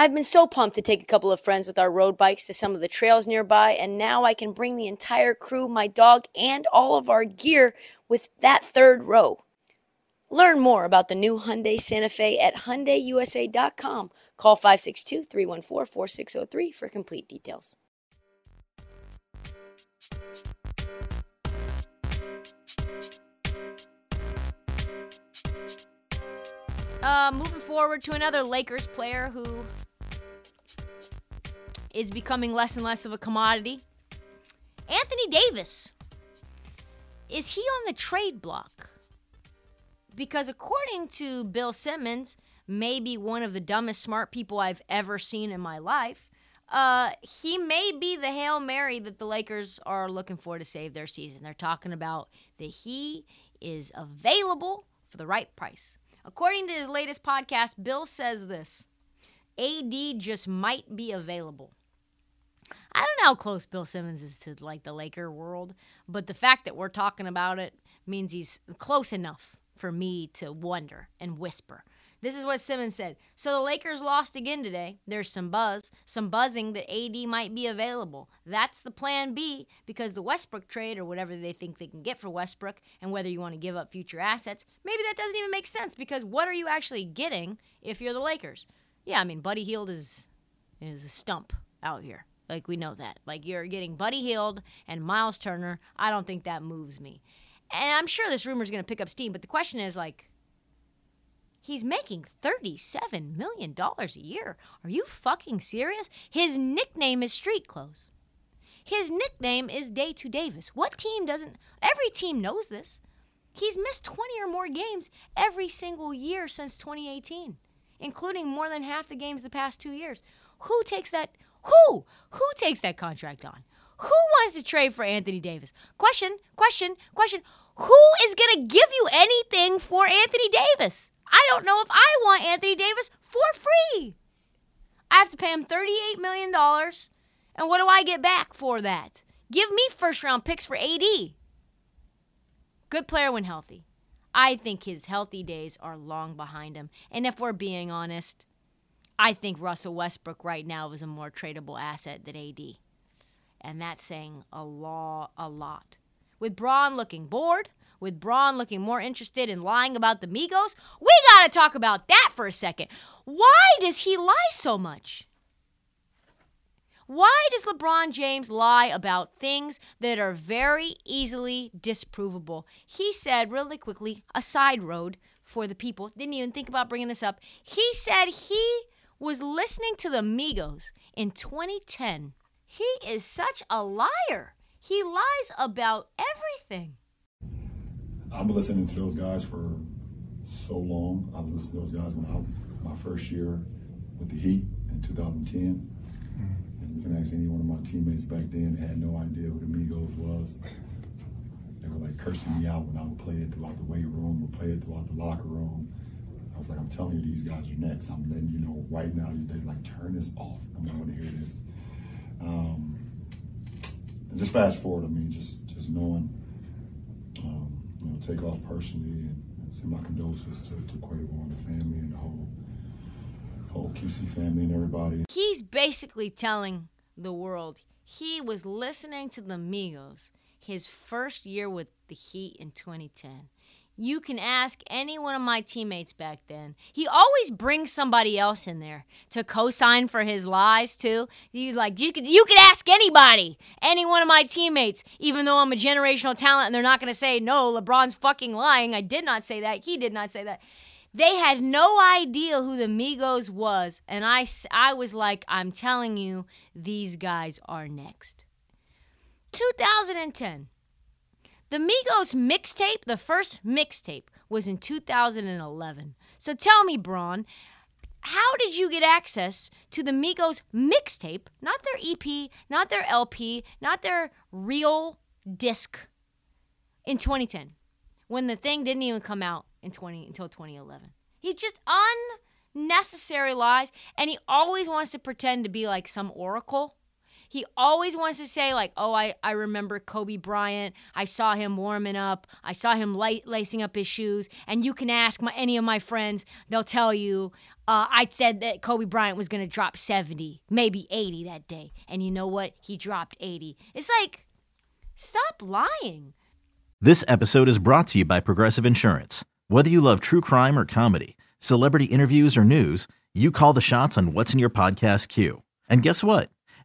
I've been so pumped to take a couple of friends with our road bikes to some of the trails nearby, and now I can bring the entire crew, my dog, and all of our gear with that third row. Learn more about the new Hyundai Santa Fe at HyundaiUSA.com. Call 562-314-4603 for complete details. Uh, moving forward to another Lakers player who is becoming less and less of a commodity. Anthony Davis. Is he on the trade block? Because according to Bill Simmons, maybe one of the dumbest smart people I've ever seen in my life, uh, he may be the Hail Mary that the Lakers are looking for to save their season. They're talking about that he is available for the right price. According to his latest podcast, Bill says this AD just might be available. I don't know how close Bill Simmons is to like the Laker world, but the fact that we're talking about it means he's close enough for me to wonder and whisper. This is what Simmons said. So the Lakers lost again today. There's some buzz, some buzzing that AD might be available. That's the plan B because the Westbrook trade or whatever they think they can get for Westbrook and whether you want to give up future assets, maybe that doesn't even make sense because what are you actually getting if you're the Lakers? Yeah, I mean Buddy Hield is is a stump out here. Like we know that. Like you're getting Buddy Hield and Miles Turner. I don't think that moves me. And I'm sure this rumor is going to pick up steam, but the question is like He's making $37 million a year. Are you fucking serious? His nickname is Street Clothes. His nickname is Day to Davis. What team doesn't? Every team knows this. He's missed 20 or more games every single year since 2018, including more than half the games the past two years. Who takes that? Who? Who takes that contract on? Who wants to trade for Anthony Davis? Question, question, question. Who is going to give you anything for Anthony Davis? I don't know if I want Anthony Davis for free. I have to pay him $38 million. And what do I get back for that? Give me first round picks for AD. Good player when healthy. I think his healthy days are long behind him. And if we're being honest, I think Russell Westbrook right now is a more tradable asset than AD. And that's saying a law a lot. With Bron looking bored, with Bron looking more interested in lying about the Migos, we gotta talk about that for a second. Why does he lie so much? Why does LeBron James lie about things that are very easily disprovable? He said, really quickly, a side road for the people, didn't even think about bringing this up. He said he was listening to the Migos in 2010. He is such a liar. He lies about everything. I've been listening to those guys for so long. I was listening to those guys when I my first year with the Heat in 2010. Mm-hmm. And you can ask any one of my teammates back then, they had no idea who the Migos was. They were like cursing me out when I would play it throughout the weight room or play it throughout the locker room. I was like, I'm telling you, these guys are next. I'm letting you know right now these days, like, turn this off. I don't want to hear this. Um, just fast forward, I mean, just just knowing um, you know, take off personally and, and send my condolences to, to Quavo and the family and the whole whole QC family and everybody. He's basically telling the world he was listening to the Migos his first year with the Heat in 2010. You can ask any one of my teammates back then. He always brings somebody else in there to co-sign for his lies too. He's like, you could you could ask anybody, any one of my teammates, even though I'm a generational talent, and they're not gonna say no. LeBron's fucking lying. I did not say that. He did not say that. They had no idea who the Migos was, and I I was like, I'm telling you, these guys are next. 2010. The Migos mixtape, the first mixtape, was in 2011. So tell me, Bron, how did you get access to the Migos mixtape, not their EP, not their LP, not their real disc, in 2010, when the thing didn't even come out in 20 until 2011? He just unnecessary lies, and he always wants to pretend to be like some oracle he always wants to say, like, oh, I, I remember Kobe Bryant. I saw him warming up. I saw him light, lacing up his shoes. And you can ask my, any of my friends, they'll tell you uh, I said that Kobe Bryant was going to drop 70, maybe 80 that day. And you know what? He dropped 80. It's like, stop lying. This episode is brought to you by Progressive Insurance. Whether you love true crime or comedy, celebrity interviews or news, you call the shots on what's in your podcast queue. And guess what?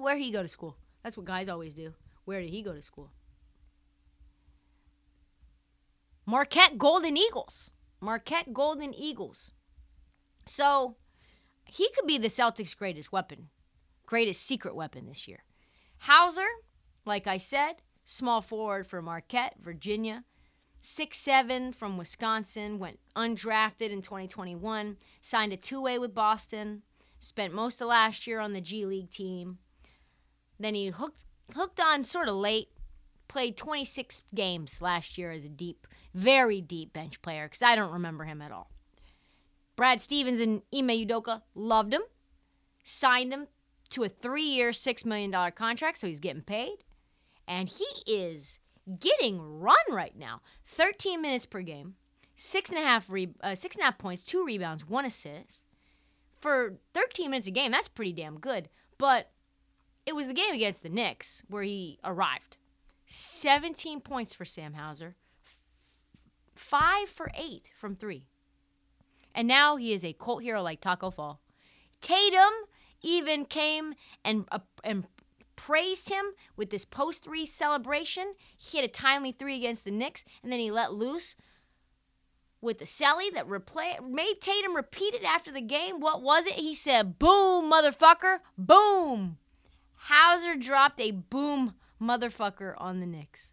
Where he go to school? That's what guys always do. Where did he go to school? Marquette Golden Eagles. Marquette Golden Eagles. So he could be the Celtics' greatest weapon, greatest secret weapon this year. Hauser, like I said, small forward for Marquette, Virginia. Six seven from Wisconsin, went undrafted in 2021, signed a two way with Boston, spent most of last year on the G League team. Then he hooked hooked on sort of late. Played 26 games last year as a deep, very deep bench player because I don't remember him at all. Brad Stevens and Ime Udoka loved him, signed him to a three-year, six million dollar contract, so he's getting paid, and he is getting run right now. 13 minutes per game, six and a half re- uh, six and a half points, two rebounds, one assist. For 13 minutes a game, that's pretty damn good. But it was the game against the Knicks where he arrived. 17 points for Sam Hauser, five for eight from three. And now he is a cult hero like Tacko Fall. Tatum even came and uh, and praised him with this post three celebration. He hit a timely three against the Knicks, and then he let loose with the celly that replay, made Tatum repeat it after the game. What was it? He said, "Boom, motherfucker! Boom!" Hauser dropped a boom motherfucker on the Knicks.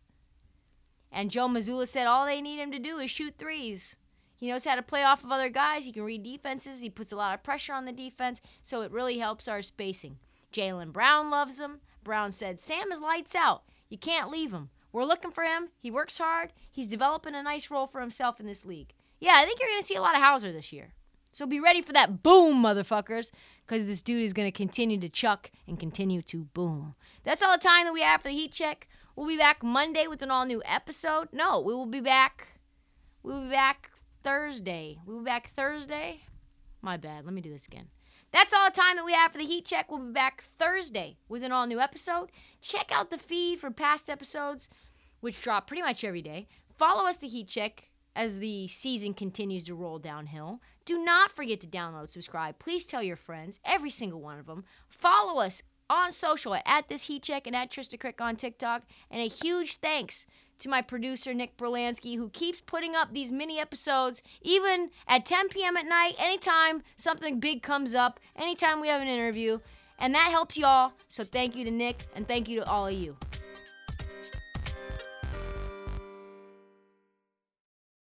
And Joe Mazzulla said all they need him to do is shoot threes. He knows how to play off of other guys. He can read defenses. He puts a lot of pressure on the defense, so it really helps our spacing. Jaylen Brown loves him. Brown said, Sam is lights out. You can't leave him. We're looking for him. He works hard. He's developing a nice role for himself in this league. Yeah, I think you're going to see a lot of Hauser this year. So be ready for that boom, motherfuckers, because this dude is going to continue to chuck and continue to boom. That's all the time that we have for the heat check. We'll be back Monday with an all new episode. No, we will be back. We will be back Thursday. We will be back Thursday. My bad. Let me do this again. That's all the time that we have for the heat check. We'll be back Thursday with an all new episode. Check out the feed for past episodes, which drop pretty much every day. Follow us, the heat check, as the season continues to roll downhill. Do not forget to download, subscribe. Please tell your friends, every single one of them. Follow us on social at this heat check and at Trista Crick on TikTok. And a huge thanks to my producer Nick Berlansky, who keeps putting up these mini episodes, even at 10 p.m. at night, anytime something big comes up, anytime we have an interview. And that helps y'all. So thank you to Nick and thank you to all of you.